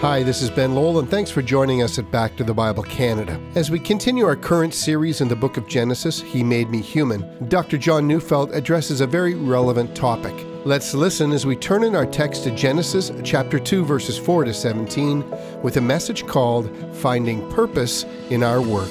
Hi, this is Ben Lowell, and thanks for joining us at Back to the Bible Canada. As we continue our current series in the book of Genesis, He Made Me Human, Dr. John Neufeld addresses a very relevant topic. Let's listen as we turn in our text to Genesis chapter 2, verses 4 to 17, with a message called Finding Purpose in Our Work.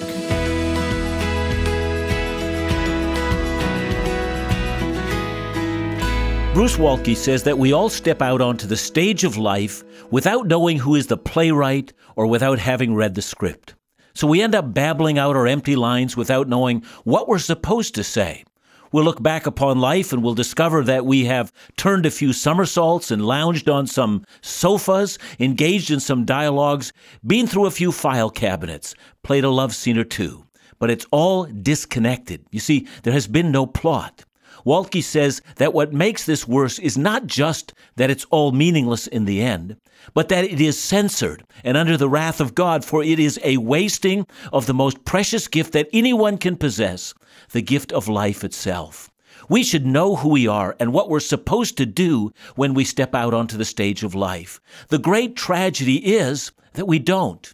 Bruce Waltke says that we all step out onto the stage of life without knowing who is the playwright or without having read the script. So we end up babbling out our empty lines without knowing what we're supposed to say. We'll look back upon life and we'll discover that we have turned a few somersaults and lounged on some sofas, engaged in some dialogues, been through a few file cabinets, played a love scene or two. But it's all disconnected. You see, there has been no plot. Waltke says that what makes this worse is not just that it's all meaningless in the end, but that it is censored and under the wrath of God, for it is a wasting of the most precious gift that anyone can possess, the gift of life itself. We should know who we are and what we're supposed to do when we step out onto the stage of life. The great tragedy is that we don't.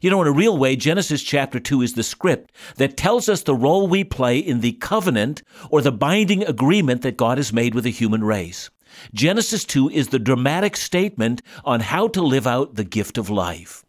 You know, in a real way, Genesis chapter 2 is the script that tells us the role we play in the covenant or the binding agreement that God has made with the human race. Genesis 2 is the dramatic statement on how to live out the gift of life.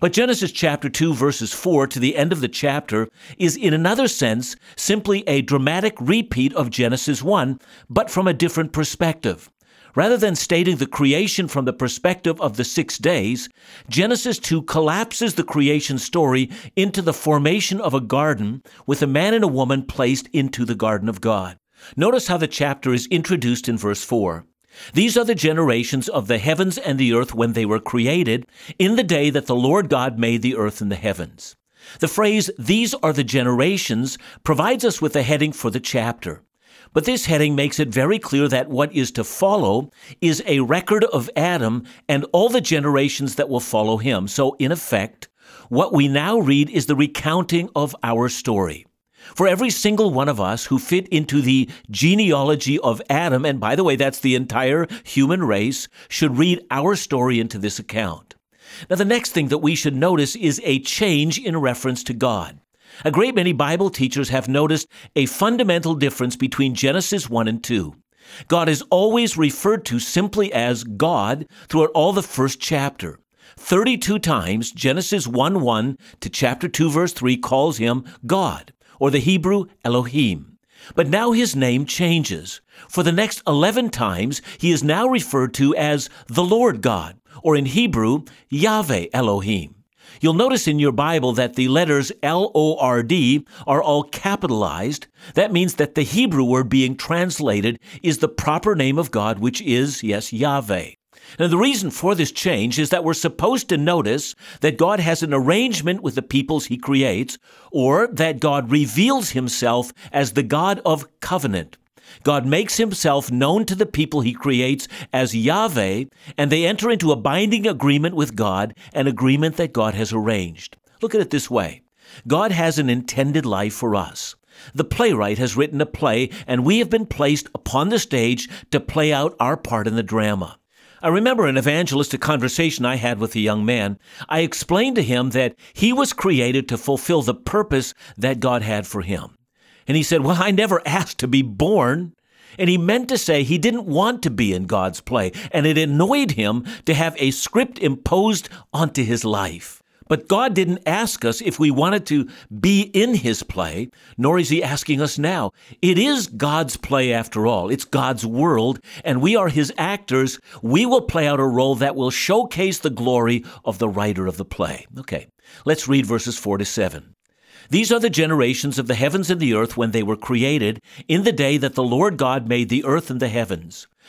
But Genesis chapter 2, verses 4 to the end of the chapter is, in another sense, simply a dramatic repeat of Genesis 1, but from a different perspective. Rather than stating the creation from the perspective of the six days, Genesis 2 collapses the creation story into the formation of a garden with a man and a woman placed into the garden of God. Notice how the chapter is introduced in verse 4. These are the generations of the heavens and the earth when they were created, in the day that the Lord God made the earth and the heavens. The phrase, these are the generations, provides us with a heading for the chapter. But this heading makes it very clear that what is to follow is a record of Adam and all the generations that will follow him. So, in effect, what we now read is the recounting of our story. For every single one of us who fit into the genealogy of Adam, and by the way, that's the entire human race, should read our story into this account. Now, the next thing that we should notice is a change in reference to God. A great many Bible teachers have noticed a fundamental difference between Genesis 1 and 2. God is always referred to simply as God throughout all the first chapter. 32 times, Genesis 1 1 to chapter 2, verse 3 calls him God, or the Hebrew Elohim. But now his name changes. For the next 11 times, he is now referred to as the Lord God, or in Hebrew, Yahweh Elohim. You'll notice in your Bible that the letters L O R D are all capitalized. That means that the Hebrew word being translated is the proper name of God, which is, yes, Yahweh. Now, the reason for this change is that we're supposed to notice that God has an arrangement with the peoples he creates, or that God reveals himself as the God of covenant. God makes himself known to the people he creates as Yahweh, and they enter into a binding agreement with God, an agreement that God has arranged. Look at it this way God has an intended life for us. The playwright has written a play, and we have been placed upon the stage to play out our part in the drama. I remember an evangelistic conversation I had with a young man. I explained to him that he was created to fulfill the purpose that God had for him. And he said, Well, I never asked to be born. And he meant to say he didn't want to be in God's play, and it annoyed him to have a script imposed onto his life. But God didn't ask us if we wanted to be in his play, nor is he asking us now. It is God's play after all. It's God's world, and we are his actors. We will play out a role that will showcase the glory of the writer of the play. Okay, let's read verses 4 to 7. These are the generations of the heavens and the earth when they were created, in the day that the Lord God made the earth and the heavens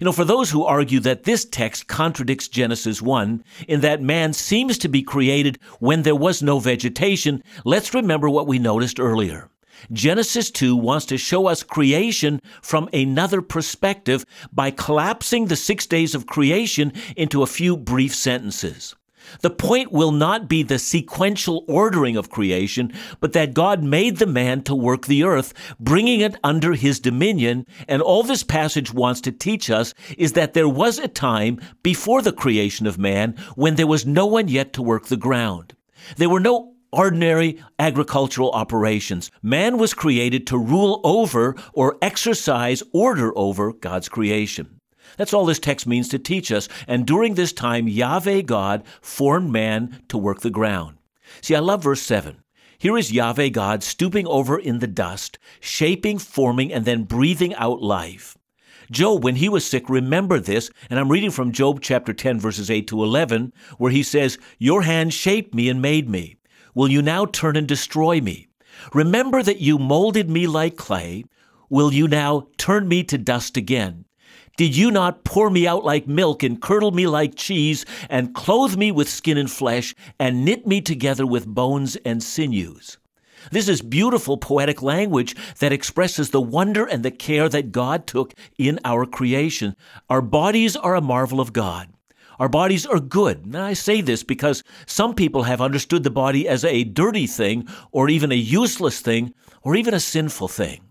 You know, for those who argue that this text contradicts Genesis 1 in that man seems to be created when there was no vegetation, let's remember what we noticed earlier. Genesis 2 wants to show us creation from another perspective by collapsing the six days of creation into a few brief sentences. The point will not be the sequential ordering of creation, but that God made the man to work the earth, bringing it under his dominion. And all this passage wants to teach us is that there was a time before the creation of man when there was no one yet to work the ground. There were no ordinary agricultural operations. Man was created to rule over or exercise order over God's creation. That's all this text means to teach us. And during this time, Yahweh God formed man to work the ground. See, I love verse 7. Here is Yahweh God stooping over in the dust, shaping, forming, and then breathing out life. Job, when he was sick, remembered this, and I'm reading from Job chapter 10, verses 8 to 11, where he says, Your hand shaped me and made me. Will you now turn and destroy me? Remember that you molded me like clay. Will you now turn me to dust again? Did you not pour me out like milk and curdle me like cheese and clothe me with skin and flesh and knit me together with bones and sinews? This is beautiful poetic language that expresses the wonder and the care that God took in our creation. Our bodies are a marvel of God. Our bodies are good. And I say this because some people have understood the body as a dirty thing, or even a useless thing, or even a sinful thing.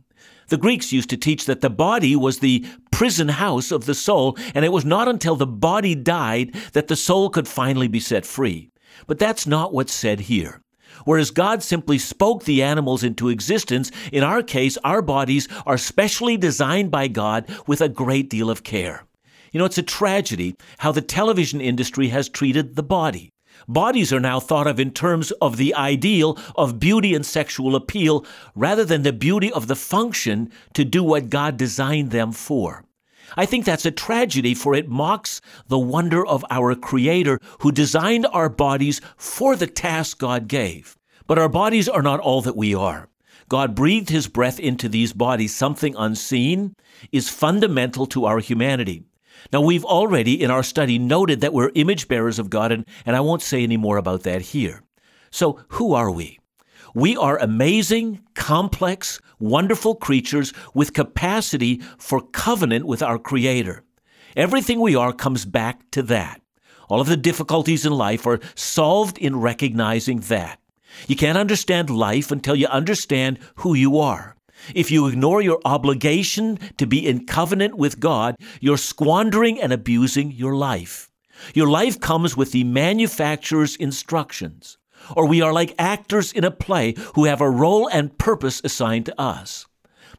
The Greeks used to teach that the body was the prison house of the soul, and it was not until the body died that the soul could finally be set free. But that's not what's said here. Whereas God simply spoke the animals into existence, in our case, our bodies are specially designed by God with a great deal of care. You know, it's a tragedy how the television industry has treated the body. Bodies are now thought of in terms of the ideal of beauty and sexual appeal rather than the beauty of the function to do what God designed them for. I think that's a tragedy, for it mocks the wonder of our Creator who designed our bodies for the task God gave. But our bodies are not all that we are. God breathed His breath into these bodies, something unseen is fundamental to our humanity. Now, we've already in our study noted that we're image bearers of God, and, and I won't say any more about that here. So, who are we? We are amazing, complex, wonderful creatures with capacity for covenant with our Creator. Everything we are comes back to that. All of the difficulties in life are solved in recognizing that. You can't understand life until you understand who you are. If you ignore your obligation to be in covenant with God, you're squandering and abusing your life. Your life comes with the manufacturer's instructions. Or we are like actors in a play who have a role and purpose assigned to us.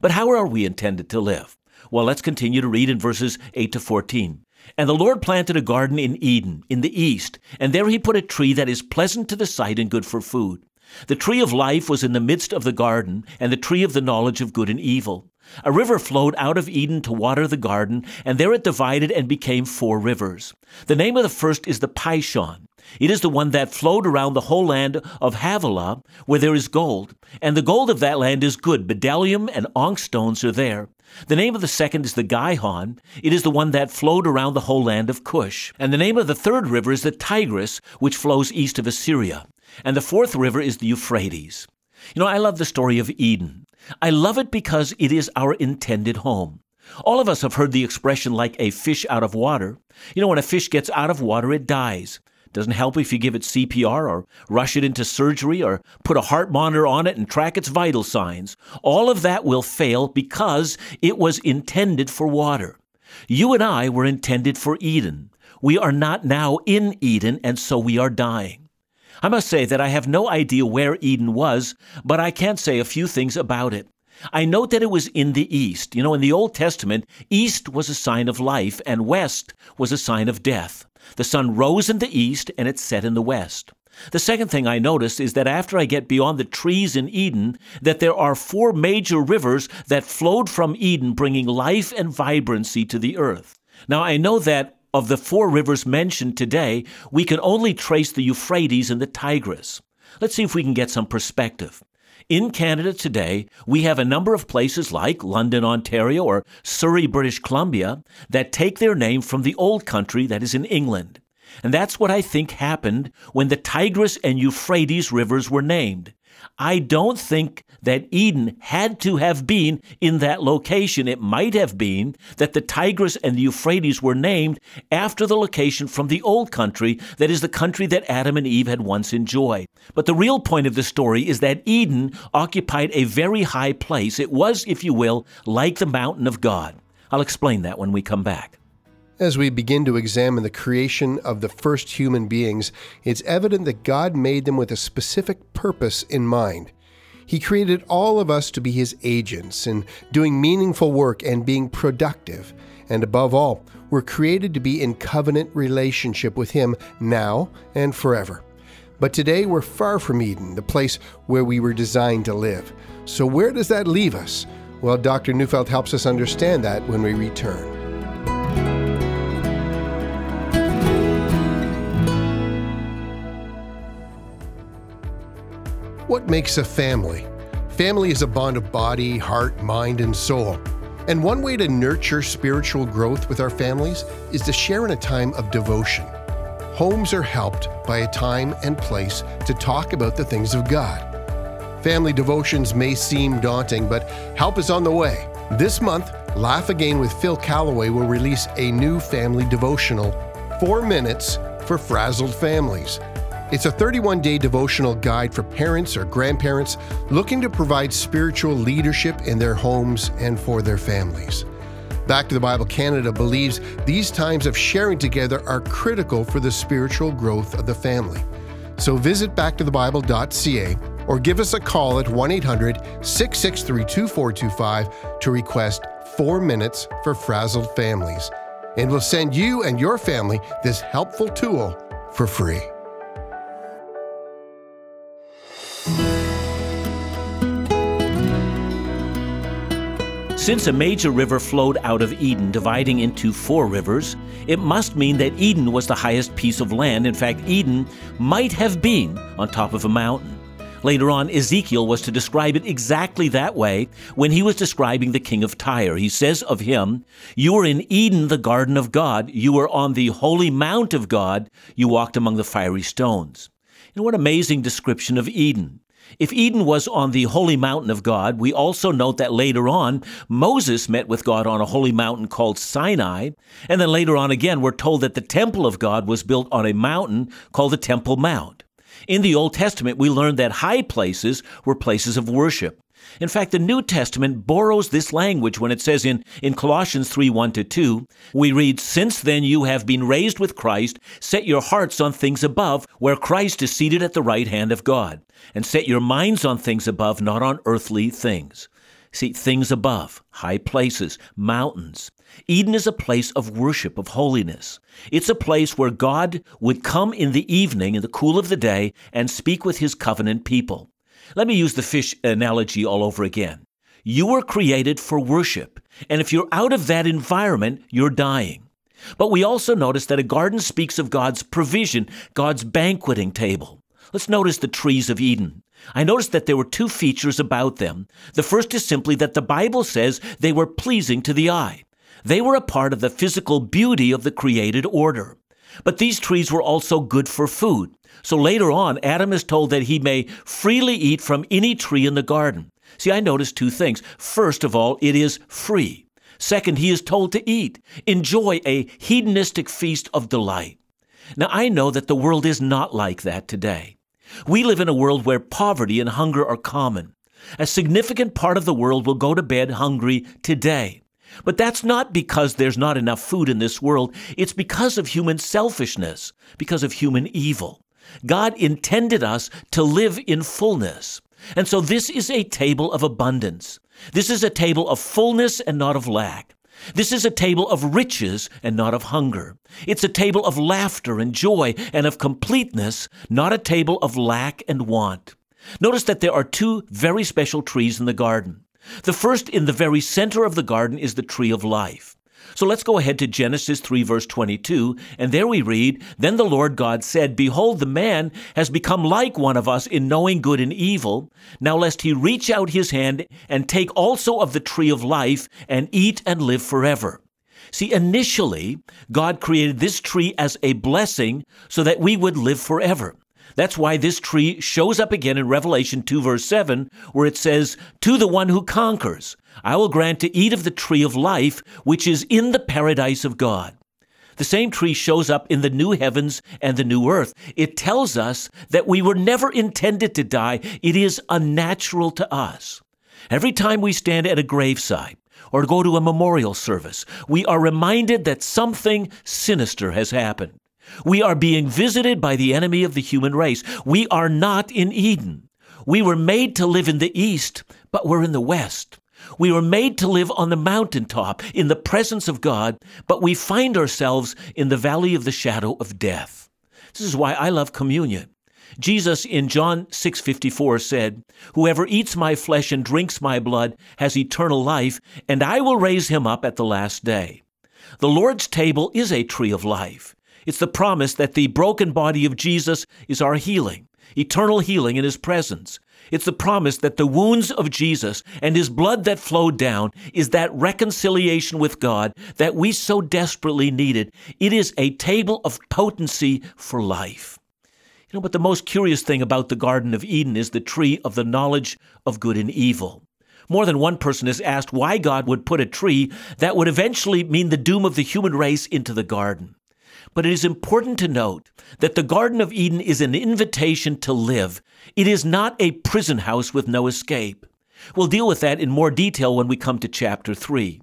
But how are we intended to live? Well, let's continue to read in verses 8 to 14. And the Lord planted a garden in Eden, in the east, and there he put a tree that is pleasant to the sight and good for food. The tree of life was in the midst of the garden, and the tree of the knowledge of good and evil. A river flowed out of Eden to water the garden, and there it divided and became four rivers. The name of the first is the Pishon. It is the one that flowed around the whole land of Havilah, where there is gold. And the gold of that land is good. Bdellium and onyx stones are there. The name of the second is the Gihon. It is the one that flowed around the whole land of Cush. And the name of the third river is the Tigris, which flows east of Assyria. And the fourth river is the Euphrates. You know, I love the story of Eden. I love it because it is our intended home. All of us have heard the expression like a fish out of water. You know, when a fish gets out of water, it dies. Doesn't help if you give it CPR or rush it into surgery or put a heart monitor on it and track its vital signs. All of that will fail because it was intended for water. You and I were intended for Eden. We are not now in Eden, and so we are dying. I must say that I have no idea where Eden was, but I can say a few things about it. I note that it was in the east. You know, in the Old Testament, east was a sign of life and west was a sign of death. The sun rose in the east and it set in the west. The second thing I notice is that after I get beyond the trees in Eden, that there are four major rivers that flowed from Eden, bringing life and vibrancy to the earth. Now, I know that of the four rivers mentioned today, we can only trace the Euphrates and the Tigris. Let's see if we can get some perspective. In Canada today, we have a number of places like London, Ontario, or Surrey, British Columbia, that take their name from the old country that is in England. And that's what I think happened when the Tigris and Euphrates rivers were named. I don't think that Eden had to have been in that location. It might have been that the Tigris and the Euphrates were named after the location from the old country, that is, the country that Adam and Eve had once enjoyed. But the real point of the story is that Eden occupied a very high place. It was, if you will, like the mountain of God. I'll explain that when we come back. As we begin to examine the creation of the first human beings, it's evident that God made them with a specific purpose in mind. He created all of us to be His agents in doing meaningful work and being productive. And above all, we're created to be in covenant relationship with Him now and forever. But today we're far from Eden, the place where we were designed to live. So, where does that leave us? Well, Dr. Neufeld helps us understand that when we return. What makes a family? Family is a bond of body, heart, mind, and soul. And one way to nurture spiritual growth with our families is to share in a time of devotion. Homes are helped by a time and place to talk about the things of God. Family devotions may seem daunting, but help is on the way. This month, Laugh Again with Phil Callaway will release a new family devotional, Four Minutes for Frazzled Families. It's a 31 day devotional guide for parents or grandparents looking to provide spiritual leadership in their homes and for their families. Back to the Bible Canada believes these times of sharing together are critical for the spiritual growth of the family. So visit backtothebible.ca or give us a call at 1 800 663 2425 to request four minutes for frazzled families. And we'll send you and your family this helpful tool for free. Since a major river flowed out of Eden, dividing into four rivers, it must mean that Eden was the highest piece of land. In fact, Eden might have been on top of a mountain. Later on, Ezekiel was to describe it exactly that way when he was describing the king of Tyre. He says of him, You were in Eden, the garden of God. You were on the holy mount of God. You walked among the fiery stones. And what amazing description of Eden. If Eden was on the holy mountain of God, we also note that later on, Moses met with God on a holy mountain called Sinai. And then later on again, we're told that the temple of God was built on a mountain called the Temple Mount. In the Old Testament, we learn that high places were places of worship. In fact, the New Testament borrows this language when it says in, in Colossians 3 1 to 2, we read, Since then you have been raised with Christ, set your hearts on things above, where Christ is seated at the right hand of God, and set your minds on things above, not on earthly things. See, things above, high places, mountains. Eden is a place of worship, of holiness. It's a place where God would come in the evening, in the cool of the day, and speak with his covenant people. Let me use the fish analogy all over again. You were created for worship, and if you're out of that environment, you're dying. But we also notice that a garden speaks of God's provision, God's banqueting table. Let's notice the trees of Eden. I noticed that there were two features about them. The first is simply that the Bible says they were pleasing to the eye. They were a part of the physical beauty of the created order. But these trees were also good for food. So later on, Adam is told that he may freely eat from any tree in the garden. See, I noticed two things. First of all, it is free. Second, he is told to eat, enjoy a hedonistic feast of delight. Now, I know that the world is not like that today. We live in a world where poverty and hunger are common. A significant part of the world will go to bed hungry today. But that's not because there's not enough food in this world. It's because of human selfishness, because of human evil. God intended us to live in fullness. And so this is a table of abundance. This is a table of fullness and not of lack. This is a table of riches and not of hunger. It's a table of laughter and joy and of completeness, not a table of lack and want. Notice that there are two very special trees in the garden. The first in the very center of the garden is the tree of life. So let's go ahead to Genesis 3, verse 22, and there we read Then the Lord God said, Behold, the man has become like one of us in knowing good and evil. Now lest he reach out his hand and take also of the tree of life and eat and live forever. See, initially, God created this tree as a blessing so that we would live forever. That's why this tree shows up again in Revelation 2, verse 7, where it says, To the one who conquers, I will grant to eat of the tree of life, which is in the paradise of God. The same tree shows up in the new heavens and the new earth. It tells us that we were never intended to die. It is unnatural to us. Every time we stand at a graveside or go to a memorial service, we are reminded that something sinister has happened. We are being visited by the enemy of the human race. We are not in Eden. We were made to live in the east, but we're in the west. We were made to live on the mountaintop in the presence of God, but we find ourselves in the valley of the shadow of death. This is why I love communion. Jesus in John 6:54 said, "Whoever eats my flesh and drinks my blood has eternal life, and I will raise him up at the last day." The Lord's table is a tree of life. It's the promise that the broken body of Jesus is our healing, eternal healing in his presence. It's the promise that the wounds of Jesus and his blood that flowed down is that reconciliation with God that we so desperately needed. It is a table of potency for life. You know, but the most curious thing about the Garden of Eden is the tree of the knowledge of good and evil. More than one person has asked why God would put a tree that would eventually mean the doom of the human race into the garden. But it is important to note that the Garden of Eden is an invitation to live. It is not a prison house with no escape. We'll deal with that in more detail when we come to chapter 3.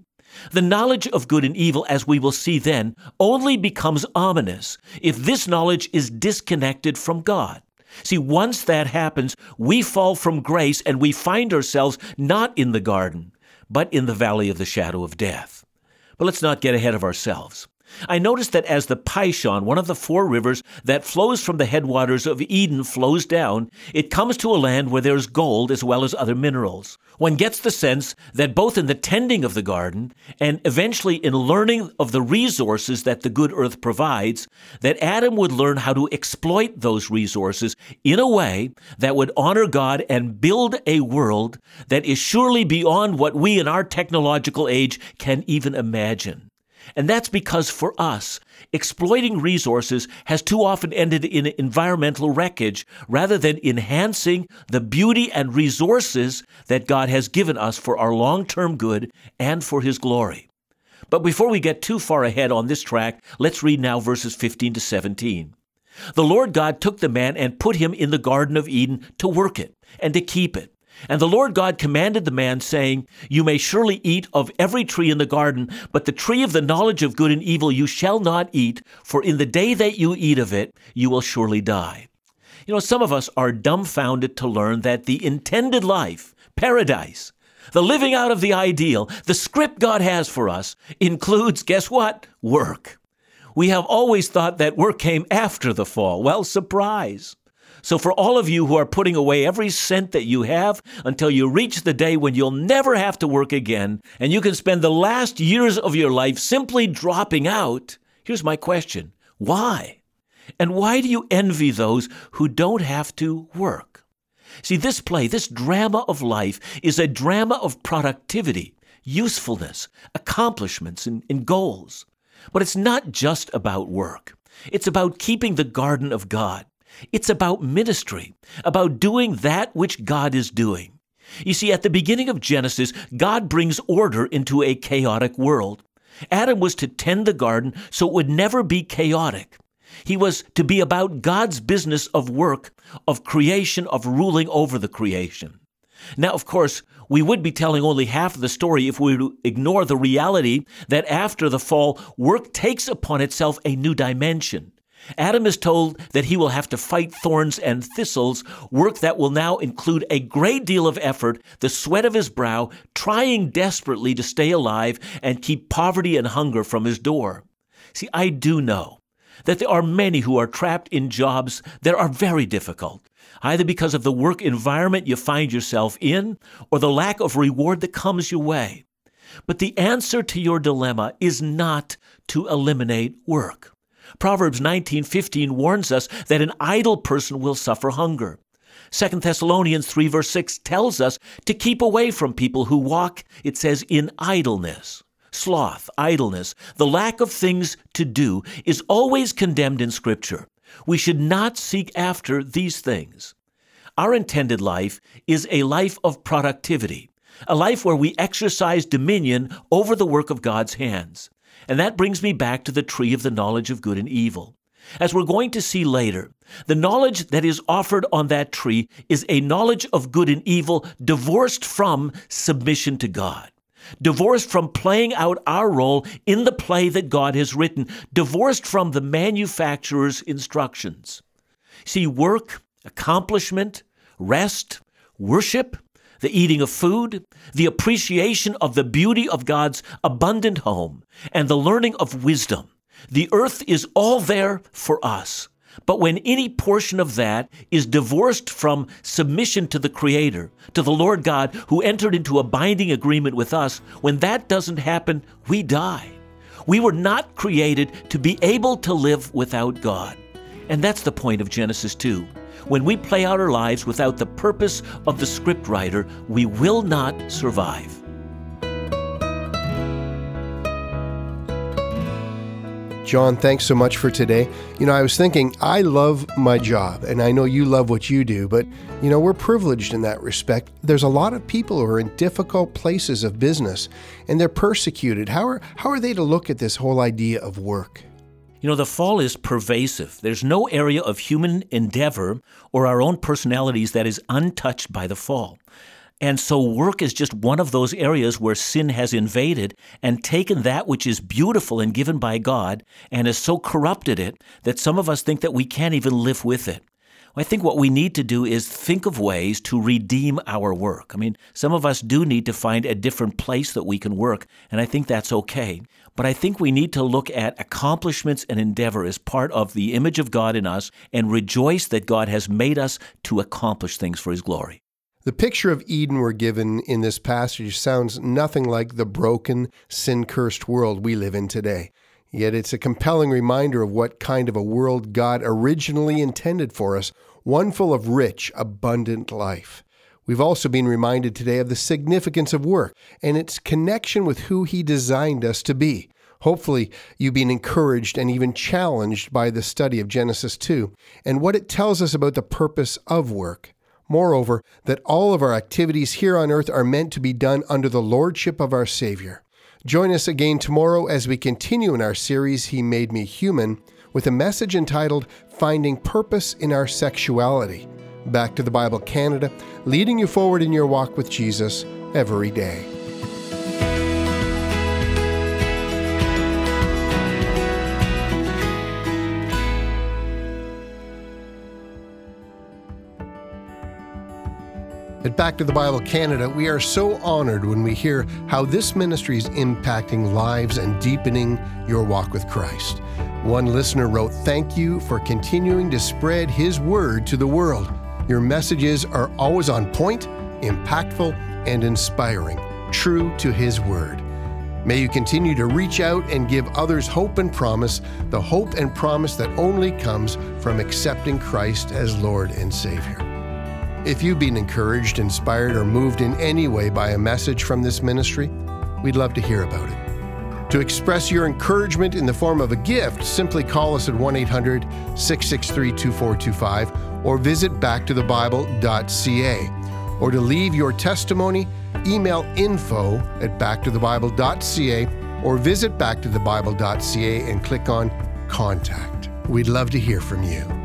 The knowledge of good and evil, as we will see then, only becomes ominous if this knowledge is disconnected from God. See, once that happens, we fall from grace and we find ourselves not in the garden, but in the valley of the shadow of death. But let's not get ahead of ourselves. I noticed that as the Pishon, one of the four rivers that flows from the headwaters of Eden, flows down, it comes to a land where there's gold as well as other minerals. One gets the sense that both in the tending of the garden and eventually in learning of the resources that the good earth provides, that Adam would learn how to exploit those resources in a way that would honor God and build a world that is surely beyond what we in our technological age can even imagine. And that's because for us, exploiting resources has too often ended in environmental wreckage rather than enhancing the beauty and resources that God has given us for our long term good and for His glory. But before we get too far ahead on this track, let's read now verses 15 to 17. The Lord God took the man and put him in the Garden of Eden to work it and to keep it. And the Lord God commanded the man, saying, You may surely eat of every tree in the garden, but the tree of the knowledge of good and evil you shall not eat, for in the day that you eat of it, you will surely die. You know, some of us are dumbfounded to learn that the intended life, paradise, the living out of the ideal, the script God has for us, includes, guess what? Work. We have always thought that work came after the fall. Well, surprise. So, for all of you who are putting away every cent that you have until you reach the day when you'll never have to work again and you can spend the last years of your life simply dropping out, here's my question why? And why do you envy those who don't have to work? See, this play, this drama of life, is a drama of productivity, usefulness, accomplishments, and, and goals. But it's not just about work. It's about keeping the garden of God. It's about ministry, about doing that which God is doing. You see, at the beginning of Genesis, God brings order into a chaotic world. Adam was to tend the garden so it would never be chaotic. He was to be about God's business of work, of creation, of ruling over the creation. Now, of course, we would be telling only half of the story if we ignore the reality that after the fall, work takes upon itself a new dimension. Adam is told that he will have to fight thorns and thistles, work that will now include a great deal of effort, the sweat of his brow, trying desperately to stay alive and keep poverty and hunger from his door. See, I do know that there are many who are trapped in jobs that are very difficult, either because of the work environment you find yourself in or the lack of reward that comes your way. But the answer to your dilemma is not to eliminate work. Proverbs 19:15 warns us that an idle person will suffer hunger. 2 Thessalonians 3 verse 6 tells us to keep away from people who walk, it says, in idleness. Sloth, idleness, the lack of things to do is always condemned in Scripture. We should not seek after these things. Our intended life is a life of productivity, a life where we exercise dominion over the work of God's hands. And that brings me back to the tree of the knowledge of good and evil. As we're going to see later, the knowledge that is offered on that tree is a knowledge of good and evil divorced from submission to God, divorced from playing out our role in the play that God has written, divorced from the manufacturer's instructions. See, work, accomplishment, rest, worship, the eating of food, the appreciation of the beauty of God's abundant home, and the learning of wisdom the earth is all there for us. But when any portion of that is divorced from submission to the Creator, to the Lord God who entered into a binding agreement with us, when that doesn't happen, we die. We were not created to be able to live without God. And that's the point of Genesis 2. When we play out our lives without the purpose of the scriptwriter, we will not survive. John, thanks so much for today. You know, I was thinking, I love my job, and I know you love what you do, but, you know, we're privileged in that respect. There's a lot of people who are in difficult places of business, and they're persecuted. How are, how are they to look at this whole idea of work? You know, the fall is pervasive. There's no area of human endeavor or our own personalities that is untouched by the fall. And so work is just one of those areas where sin has invaded and taken that which is beautiful and given by God and has so corrupted it that some of us think that we can't even live with it. I think what we need to do is think of ways to redeem our work. I mean, some of us do need to find a different place that we can work, and I think that's okay. But I think we need to look at accomplishments and endeavor as part of the image of God in us and rejoice that God has made us to accomplish things for His glory. The picture of Eden we're given in this passage sounds nothing like the broken, sin cursed world we live in today. Yet it's a compelling reminder of what kind of a world God originally intended for us, one full of rich, abundant life. We've also been reminded today of the significance of work and its connection with who He designed us to be. Hopefully, you've been encouraged and even challenged by the study of Genesis 2 and what it tells us about the purpose of work. Moreover, that all of our activities here on earth are meant to be done under the lordship of our Savior. Join us again tomorrow as we continue in our series, He Made Me Human, with a message entitled Finding Purpose in Our Sexuality. Back to the Bible Canada, leading you forward in your walk with Jesus every day. At Back to the Bible Canada, we are so honored when we hear how this ministry is impacting lives and deepening your walk with Christ. One listener wrote, Thank you for continuing to spread His word to the world. Your messages are always on point, impactful, and inspiring, true to His word. May you continue to reach out and give others hope and promise, the hope and promise that only comes from accepting Christ as Lord and Savior. If you've been encouraged, inspired, or moved in any way by a message from this ministry, we'd love to hear about it. To express your encouragement in the form of a gift, simply call us at 1 800 663 2425 or visit backtothebible.ca. Or to leave your testimony, email info at backtothebible.ca or visit backtothebible.ca and click on Contact. We'd love to hear from you.